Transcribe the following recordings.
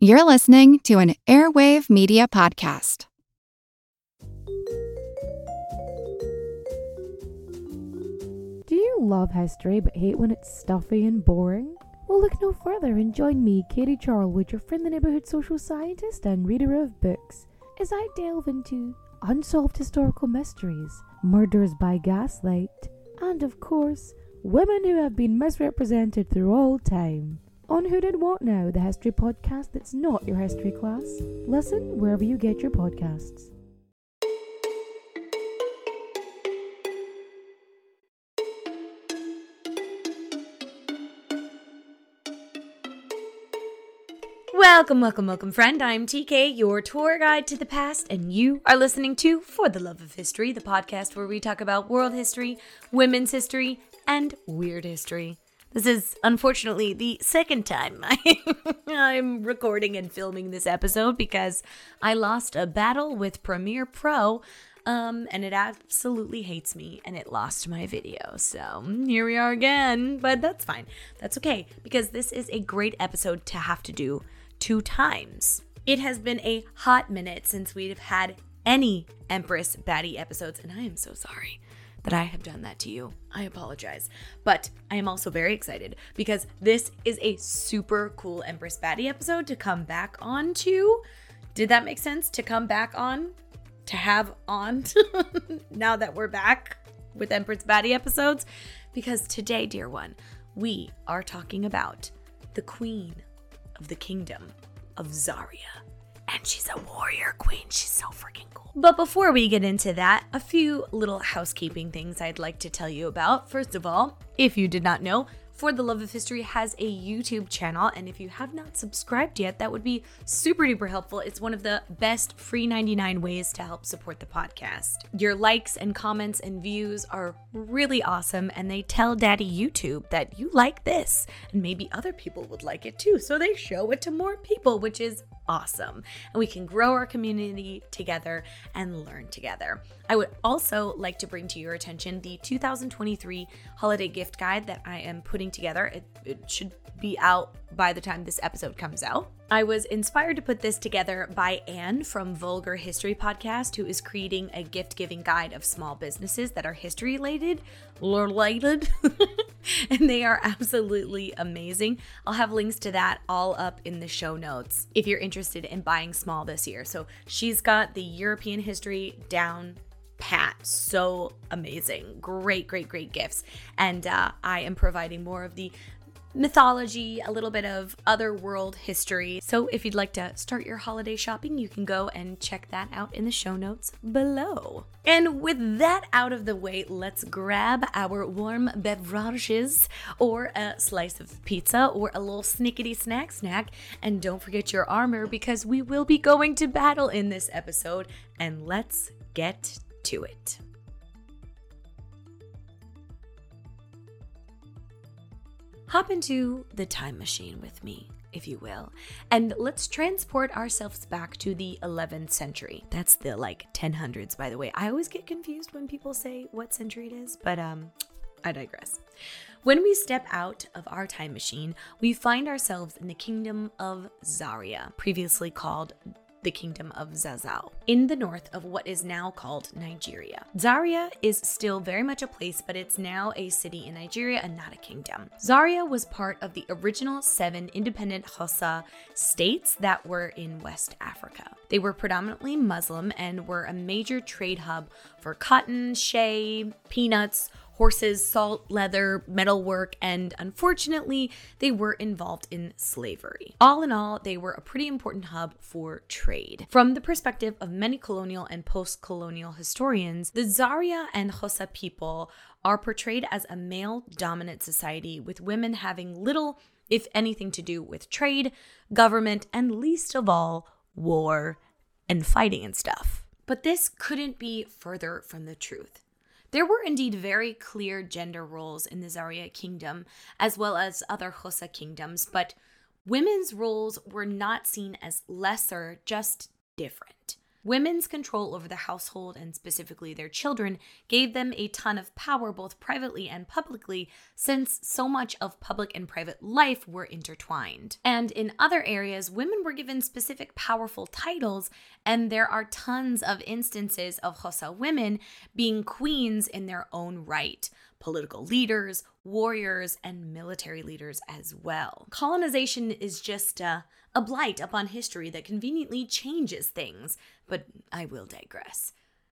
You're listening to an Airwave Media Podcast. Do you love history but hate when it's stuffy and boring? Well, look no further and join me, Katie Charlwood, your friendly neighbourhood social scientist and reader of books, as I delve into unsolved historical mysteries, murders by gaslight, and of course, women who have been misrepresented through all time. On Who Did What Now, the history podcast that's not your history class. Listen wherever you get your podcasts. Welcome, welcome, welcome, friend. I'm TK, your tour guide to the past, and you are listening to For the Love of History, the podcast where we talk about world history, women's history, and weird history. This is unfortunately the second time I'm recording and filming this episode because I lost a battle with Premiere Pro um, and it absolutely hates me and it lost my video. So here we are again, but that's fine. That's okay because this is a great episode to have to do two times. It has been a hot minute since we've had any Empress Baddie episodes, and I am so sorry that I have done that to you. I apologize. But I am also very excited because this is a super cool Empress Baddie episode to come back on to. Did that make sense? To come back on? To have on now that we're back with Empress Baddie episodes? Because today, dear one, we are talking about the queen of the kingdom of Zaria. And she's a warrior queen. She's so freaking cool. But before we get into that, a few little housekeeping things I'd like to tell you about. First of all, if you did not know, for the Love of History has a YouTube channel, and if you have not subscribed yet, that would be super duper helpful. It's one of the best free 99 ways to help support the podcast. Your likes and comments and views are really awesome, and they tell Daddy YouTube that you like this, and maybe other people would like it too. So they show it to more people, which is awesome. And we can grow our community together and learn together. I would also like to bring to your attention the 2023 holiday gift guide that I am putting together. It, it should be out by the time this episode comes out. I was inspired to put this together by Anne from Vulgar History Podcast, who is creating a gift giving guide of small businesses that are history related, related, and they are absolutely amazing. I'll have links to that all up in the show notes if you're interested in buying small this year. So she's got the European history down pat. So amazing. Great, great, great gifts. And uh, I am providing more of the mythology, a little bit of other world history. So if you'd like to start your holiday shopping, you can go and check that out in the show notes below. And with that out of the way, let's grab our warm beverages or a slice of pizza or a little snickety snack snack. And don't forget your armor because we will be going to battle in this episode. And let's get to it. Hop into the time machine with me, if you will, and let's transport ourselves back to the 11th century. That's the like 1000s, by the way. I always get confused when people say what century it is, but um, I digress. When we step out of our time machine, we find ourselves in the kingdom of Zaria, previously called the kingdom of Zazzau, in the north of what is now called Nigeria. Zaria is still very much a place, but it's now a city in Nigeria and not a kingdom. Zaria was part of the original seven independent Hausa states that were in West Africa. They were predominantly Muslim and were a major trade hub for cotton, shea, peanuts, horses, salt, leather, metalwork, and unfortunately, they were involved in slavery. All in all, they were a pretty important hub for trade. From the perspective of many colonial and post colonial historians, the Zaria and Hausa people are portrayed as a male dominant society with women having little, if anything, to do with trade, government, and least of all, war and fighting and stuff. But this couldn't be further from the truth. There were indeed very clear gender roles in the Zaria kingdom, as well as other Hausa kingdoms, but women's roles were not seen as lesser, just different. Women's control over the household and specifically their children gave them a ton of power both privately and publicly, since so much of public and private life were intertwined. And in other areas, women were given specific powerful titles, and there are tons of instances of Hausa women being queens in their own right political leaders, warriors, and military leaders as well. Colonization is just a, a blight upon history that conveniently changes things, but I will digress.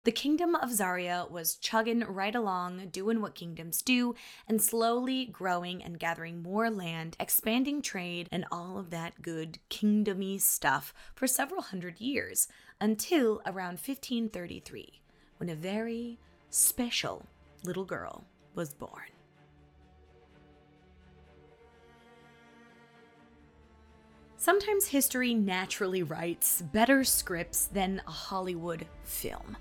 The kingdom of Zaria was chugging right along, doing what kingdoms do, and slowly growing and gathering more land, expanding trade, and all of that good kingdomy stuff for several hundred years, until around 1533, when a very special little girl was born. Sometimes history naturally writes better scripts than a Hollywood film.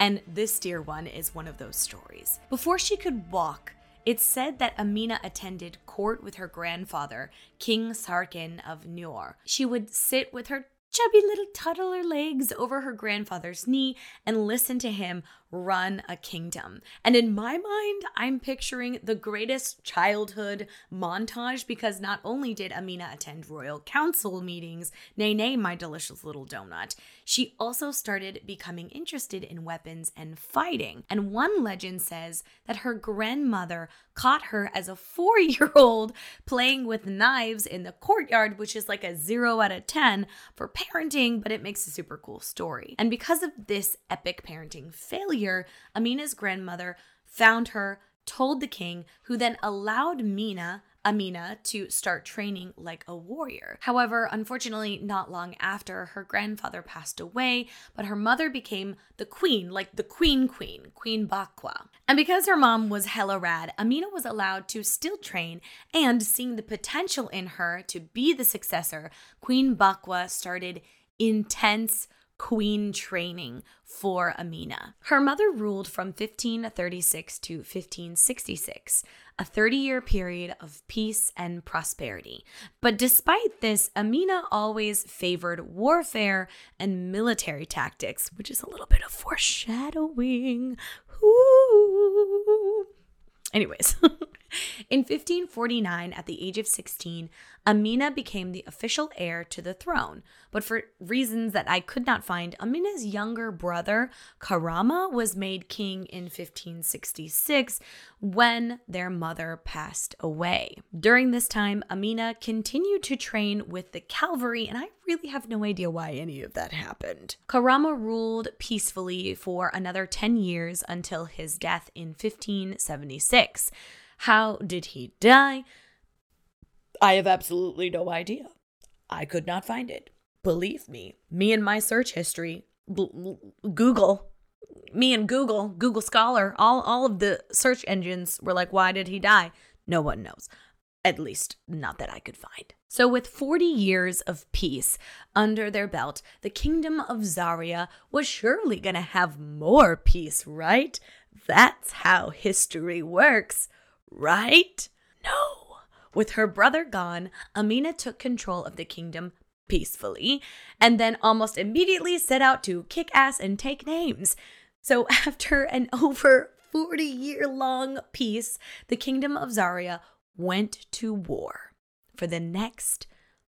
And this dear one is one of those stories. Before she could walk, it's said that Amina attended court with her grandfather, King Sarkin of Nior. She would sit with her chubby little toddler legs over her grandfather's knee and listen to him run a kingdom. And in my mind, I'm picturing the greatest childhood montage because not only did Amina attend royal council meetings, nay, nay, my delicious little donut, she also started becoming interested in weapons and fighting. And one legend says that her grandmother caught her as a four year old playing with knives in the courtyard, which is like a zero out of 10 for parenting, but it makes a super cool story. And because of this epic parenting failure, Amina's grandmother found her, told the king, who then allowed Mina, Amina, to start training like a warrior. However, unfortunately, not long after, her grandfather passed away, but her mother became the queen, like the queen queen, Queen Bakwa. And because her mom was hella rad, Amina was allowed to still train, and seeing the potential in her to be the successor, Queen Bakwa started intense queen training for Amina. Her mother ruled from 1536 to 1566, a 30 year period of peace and prosperity. But despite this, Amina always favored warfare and military tactics, which is a little bit of foreshadowing. Anyways, in 1549, at the age of 16, Amina became the official heir to the throne. But for reasons that I could not find, Amina's younger brother, Karama, was made king in 1566 when their mother passed away. During this time, Amina continued to train with the cavalry, and I really have no idea why any of that happened. Karama ruled peacefully for another 10 years until his death in 1576. How did he die? I have absolutely no idea. I could not find it. Believe me, me and my search history, Google, me and Google, Google Scholar, all, all of the search engines were like, why did he die? No one knows. At least, not that I could find. So, with 40 years of peace under their belt, the kingdom of Zaria was surely going to have more peace, right? That's how history works, right? No. With her brother gone, Amina took control of the kingdom peacefully and then almost immediately set out to kick ass and take names. So, after an over 40 year long peace, the kingdom of Zaria went to war for the next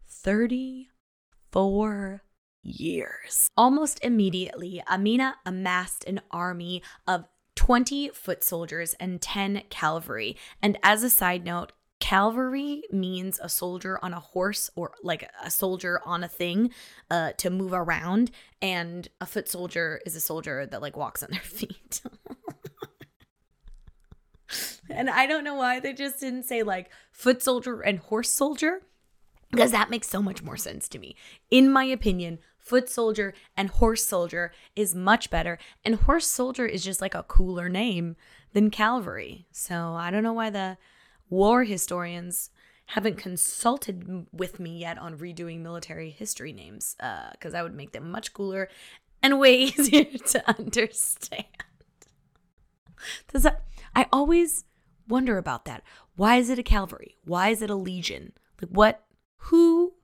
34 years. Almost immediately, Amina amassed an army of 20 foot soldiers and 10 cavalry. And as a side note, cavalry means a soldier on a horse or like a soldier on a thing uh, to move around and a foot soldier is a soldier that like walks on their feet and I don't know why they just didn't say like foot soldier and horse soldier because that makes so much more sense to me. In my opinion, foot soldier and horse soldier is much better, and horse soldier is just like a cooler name than cavalry. So I don't know why the war historians haven't consulted with me yet on redoing military history names because uh, that would make them much cooler and way easier to understand. Does that I always wonder about that. Why is it a cavalry? Why is it a legion? Like what? Who?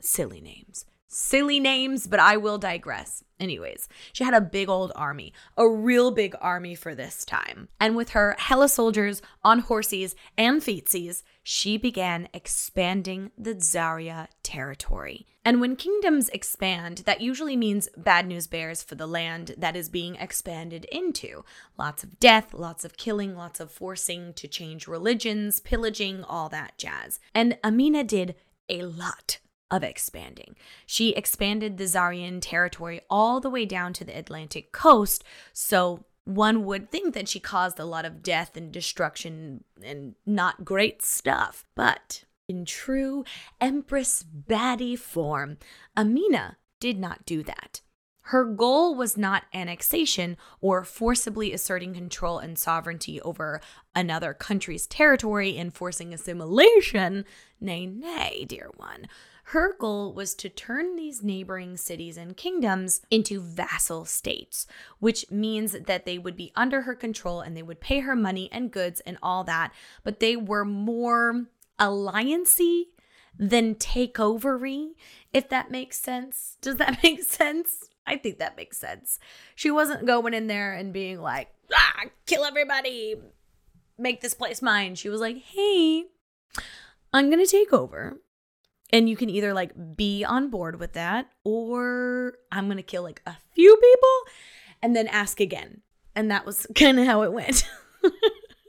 Silly names. silly names, but I will digress. Anyways, she had a big old army, a real big army for this time. And with her hella soldiers on horses and feetsies, she began expanding the Zaria territory. And when kingdoms expand, that usually means bad news bears for the land that is being expanded into. Lots of death, lots of killing, lots of forcing to change religions, pillaging, all that jazz. And Amina did a lot of expanding. She expanded the Zarian territory all the way down to the Atlantic coast, so one would think that she caused a lot of death and destruction and not great stuff. But in true Empress baddie form, Amina did not do that. Her goal was not annexation or forcibly asserting control and sovereignty over another country's territory and forcing assimilation. Nay, nay, dear one. Her goal was to turn these neighboring cities and kingdoms into vassal states, which means that they would be under her control and they would pay her money and goods and all that, but they were more alliancy than takeovery, if that makes sense. Does that make sense? I think that makes sense. She wasn't going in there and being like, ah, kill everybody, make this place mine. She was like, hey, I'm going to take over and you can either like be on board with that or I'm going to kill like a few people and then ask again. And that was kind of how it went.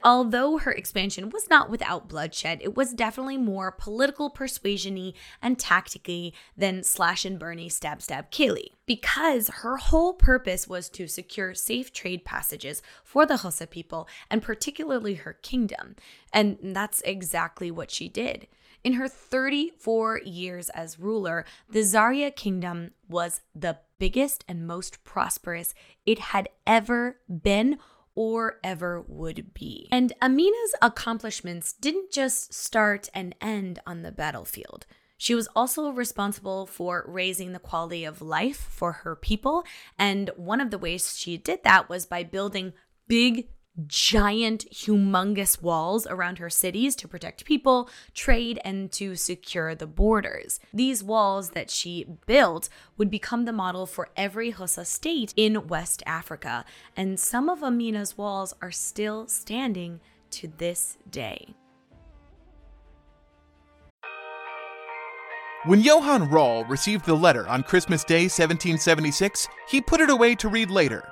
Although her expansion was not without bloodshed, it was definitely more political persuasiony and tactically than slash and Bernie stab stab killy. Because her whole purpose was to secure safe trade passages for the Hausa people and particularly her kingdom. And that's exactly what she did. In her 34 years as ruler, the Zaria kingdom was the biggest and most prosperous it had ever been or ever would be. And Amina's accomplishments didn't just start and end on the battlefield. She was also responsible for raising the quality of life for her people. And one of the ways she did that was by building big giant, humongous walls around her cities to protect people, trade, and to secure the borders. These walls that she built would become the model for every Hausa state in West Africa, and some of Amina's walls are still standing to this day. When Johann Rall received the letter on Christmas Day 1776, he put it away to read later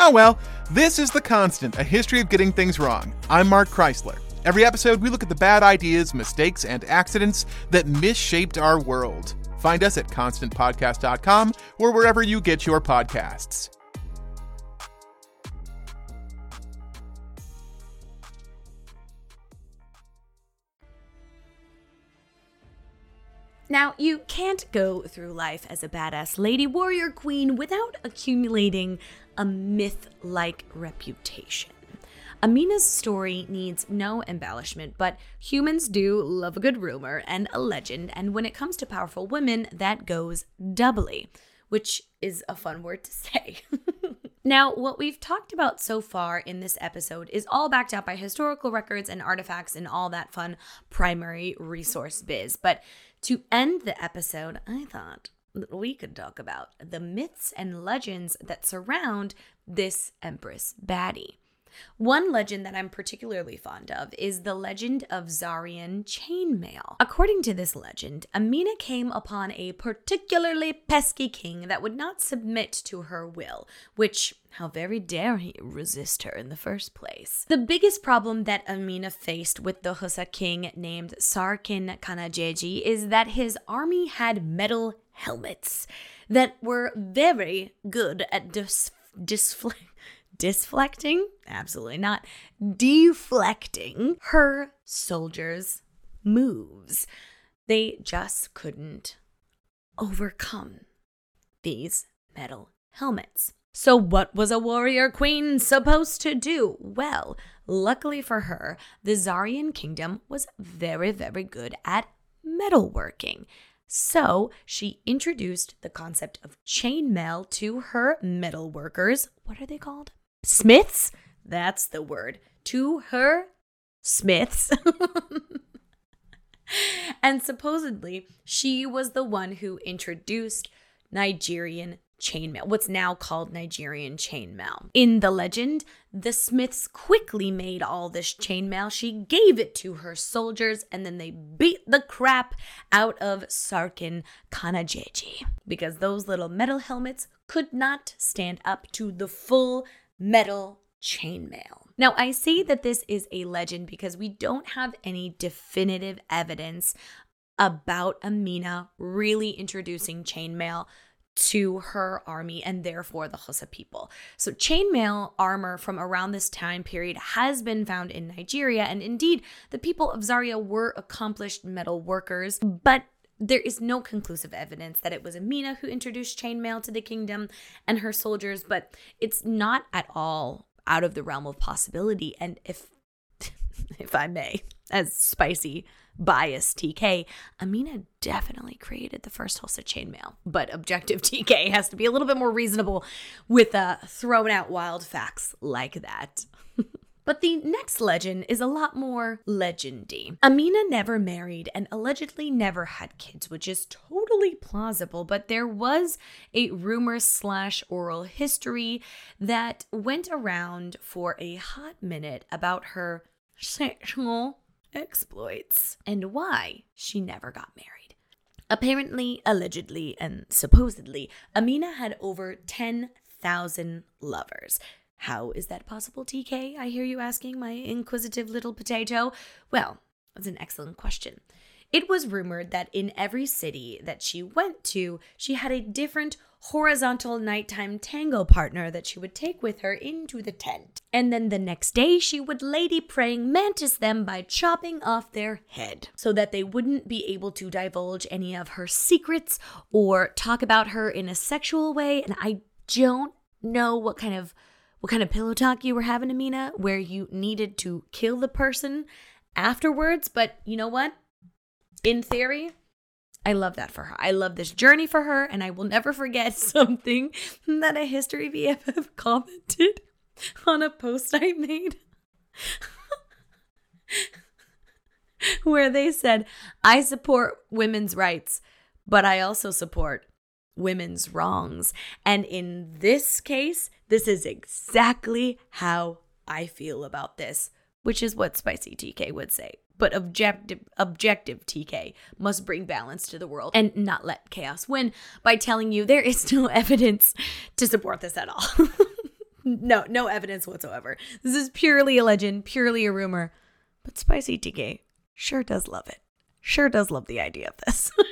Oh well, this is The Constant, a history of getting things wrong. I'm Mark Chrisler. Every episode, we look at the bad ideas, mistakes, and accidents that misshaped our world. Find us at constantpodcast.com or wherever you get your podcasts. Now, you can't go through life as a badass lady warrior queen without accumulating a myth like reputation. Amina's story needs no embellishment, but humans do love a good rumor and a legend, and when it comes to powerful women, that goes doubly, which is a fun word to say. now, what we've talked about so far in this episode is all backed up by historical records and artifacts and all that fun primary resource biz, but to end the episode, I thought we could talk about the myths and legends that surround this Empress baddie. One legend that I'm particularly fond of is the legend of Zarian chainmail. According to this legend, Amina came upon a particularly pesky king that would not submit to her will, which, how very dare he resist her in the first place? The biggest problem that Amina faced with the Hausa king named Sarkin Kanajeji is that his army had metal helmets that were very good at dis- disfl- disflecting, absolutely not, deflecting her soldiers' moves. They just couldn't overcome these metal helmets. So, what was a warrior queen supposed to do? Well, luckily for her, the Zarian kingdom was very, very good at metalworking. So, she introduced the concept of chainmail to her metal workers. What are they called? Smiths? That's the word. To her smiths. and supposedly, she was the one who introduced Nigerian chainmail, what's now called Nigerian chainmail. In the legend, the Smiths quickly made all this chainmail. She gave it to her soldiers and then they beat the crap out of Sarkin Kanajeji because those little metal helmets could not stand up to the full metal chainmail. Now, I say that this is a legend because we don't have any definitive evidence about Amina really introducing chainmail to her army and therefore the Hausa people. So, chainmail armor from around this time period has been found in Nigeria, and indeed, the people of Zaria were accomplished metal workers, but there is no conclusive evidence that it was Amina who introduced chainmail to the kingdom and her soldiers, but it's not at all out of the realm of possibility. And if if I may, as spicy bias TK, Amina definitely created the first Hausa chainmail. But objective TK has to be a little bit more reasonable with uh, throwing out wild facts like that. But the next legend is a lot more legendy. Amina never married and allegedly never had kids, which is totally plausible, but there was a rumor slash oral history that went around for a hot minute about her sexual exploits and why she never got married. Apparently, allegedly, and supposedly, Amina had over 10,000 lovers. How is that possible, TK? I hear you asking, my inquisitive little potato. Well, that's an excellent question. It was rumored that in every city that she went to, she had a different horizontal nighttime tango partner that she would take with her into the tent. And then the next day, she would lady praying mantis them by chopping off their head so that they wouldn't be able to divulge any of her secrets or talk about her in a sexual way. And I don't know what kind of what kind of pillow talk you were having, Amina, where you needed to kill the person afterwards. But you know what? In theory, I love that for her. I love this journey for her, and I will never forget something that a history BFF commented on a post I made. where they said, I support women's rights, but I also support women's wrongs. And in this case, this is exactly how I feel about this, which is what Spicy TK would say. But objective objective TK must bring balance to the world and not let chaos win by telling you there is no evidence to support this at all. no, no evidence whatsoever. This is purely a legend, purely a rumor. But Spicy TK sure does love it. Sure does love the idea of this.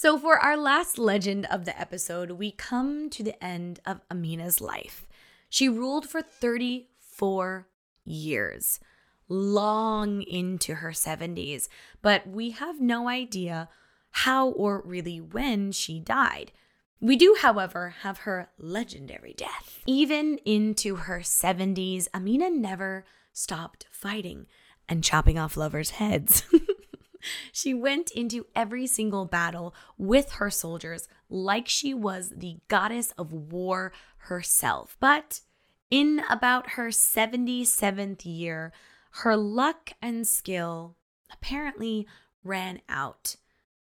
So, for our last legend of the episode, we come to the end of Amina's life. She ruled for 34 years, long into her 70s, but we have no idea how or really when she died. We do, however, have her legendary death. Even into her 70s, Amina never stopped fighting and chopping off lovers' heads. she went into every single battle with her soldiers like she was the goddess of war herself. But in about her 77th year, her luck and skill apparently ran out,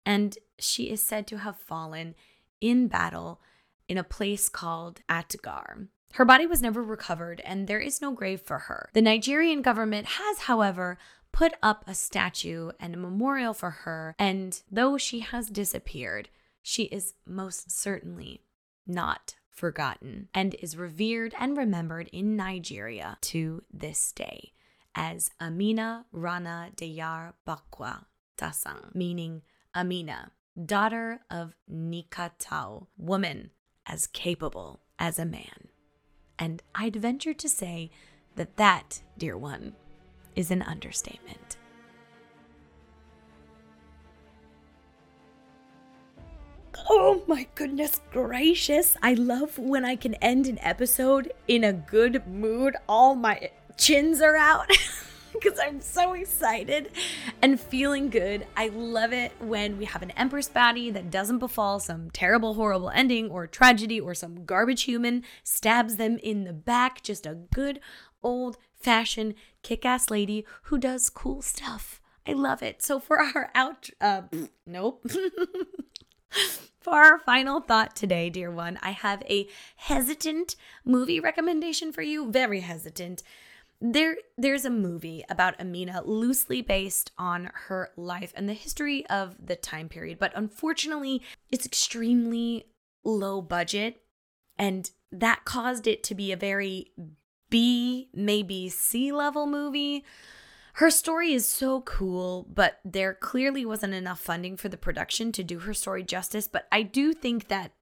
and she is said to have fallen in battle in a place called Atgar. Her body was never recovered, and there is no grave for her. The Nigerian government has, however, put up a statue and a memorial for her, and though she has disappeared, she is most certainly not forgotten and is revered and remembered in Nigeria to this day as Amina Rana Deyar Bakwa Tasang, meaning Amina, daughter of Nikatao, woman as capable as a man. And I'd venture to say that that, dear one, is an understatement. Oh my goodness gracious. I love when I can end an episode in a good mood. All my chins are out. because I'm so excited and feeling good. I love it when we have an Empress baddie that doesn't befall some terrible, horrible ending or tragedy or some garbage human stabs them in the back. Just a good old fashioned kick ass lady who does cool stuff. I love it. So for our out, uh, nope. For our final thought today, dear one, I have a hesitant movie recommendation for you. Very hesitant. There there's a movie about Amina loosely based on her life and the history of the time period, but unfortunately, it's extremely low budget and that caused it to be a very B, maybe C level movie. Her story is so cool, but there clearly wasn't enough funding for the production to do her story justice. But I do think that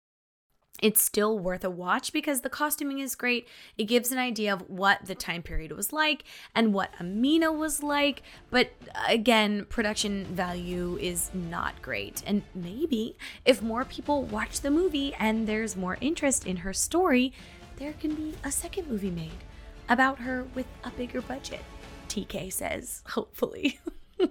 it's still worth a watch because the costuming is great. It gives an idea of what the time period was like and what Amina was like. But uh, again, production value is not great. And maybe if more people watch the movie and there's more interest in her story, there can be a second movie made about her with a bigger budget. TK says, hopefully.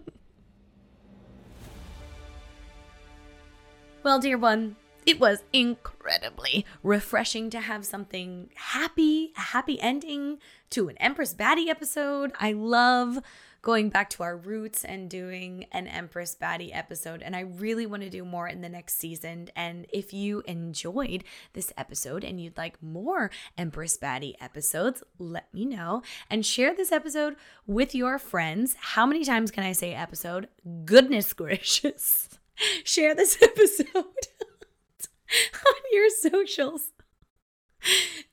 well, dear one, it was incredibly refreshing to have something happy, a happy ending to an Empress Baddie episode. I love going back to our roots and doing an Empress Baddie episode. And I really want to do more in the next season. And if you enjoyed this episode and you'd like more Empress Baddie episodes, let me know and share this episode with your friends. How many times can I say episode? Goodness gracious. share this episode on your socials.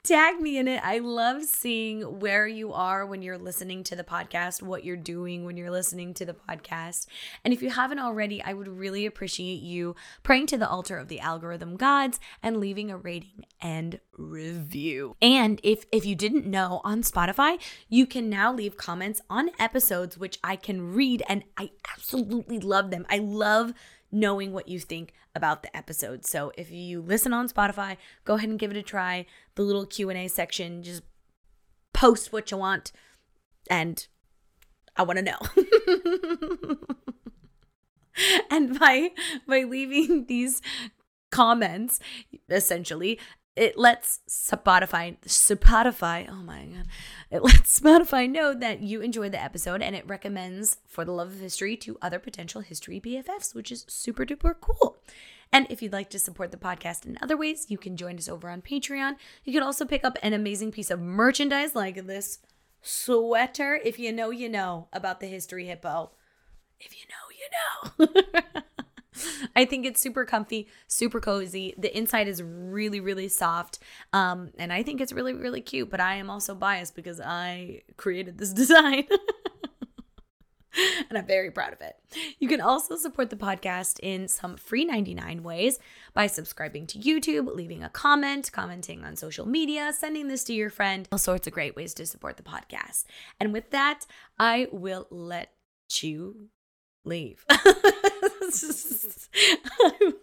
Tag me in it. I love seeing where you are when you're listening to the podcast, what you're doing when you're listening to the podcast. And if you haven't already, I would really appreciate you praying to the altar of the algorithm gods and leaving a rating and review. And if if you didn't know on Spotify, you can now leave comments on episodes which I can read and I absolutely love them. I love knowing what you think about the episode. So if you listen on Spotify, go ahead and give it a try. The little Q&A section, just post what you want and I want to know. and by by leaving these comments essentially it lets Spotify Spotify oh my god it lets Spotify know that you enjoyed the episode and it recommends for the love of history to other potential history BFFs which is super duper cool. And if you'd like to support the podcast in other ways, you can join us over on Patreon. You can also pick up an amazing piece of merchandise like this sweater if you know you know about the history hippo. If you know you know. I think it's super comfy, super cozy. The inside is really, really soft. Um, and I think it's really, really cute. But I am also biased because I created this design. and I'm very proud of it. You can also support the podcast in some free 99 ways by subscribing to YouTube, leaving a comment, commenting on social media, sending this to your friend, all sorts of great ways to support the podcast. And with that, I will let you leave.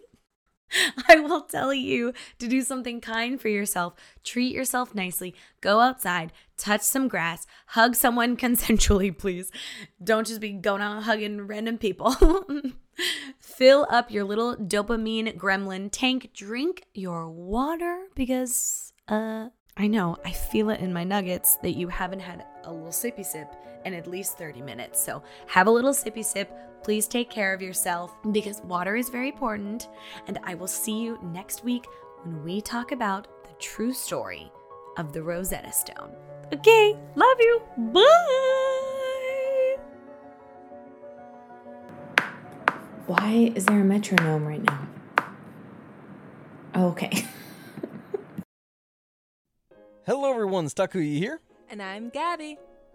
I will tell you to do something kind for yourself. Treat yourself nicely. Go outside, touch some grass, hug someone consensually, please. Don't just be going out hugging random people. Fill up your little dopamine gremlin tank. Drink your water because, uh, I know, I feel it in my nuggets that you haven't had a little sippy sip in at least 30 minutes. So have a little sippy sip. Please take care of yourself because water is very important. And I will see you next week when we talk about the true story of the Rosetta Stone. Okay, love you. Bye. Why is there a metronome right now? Oh, okay. Hello, everyone. Stakuyi here. And I'm Gabby.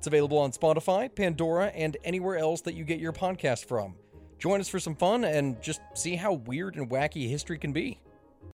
It's available on Spotify, Pandora, and anywhere else that you get your podcast from. Join us for some fun and just see how weird and wacky history can be.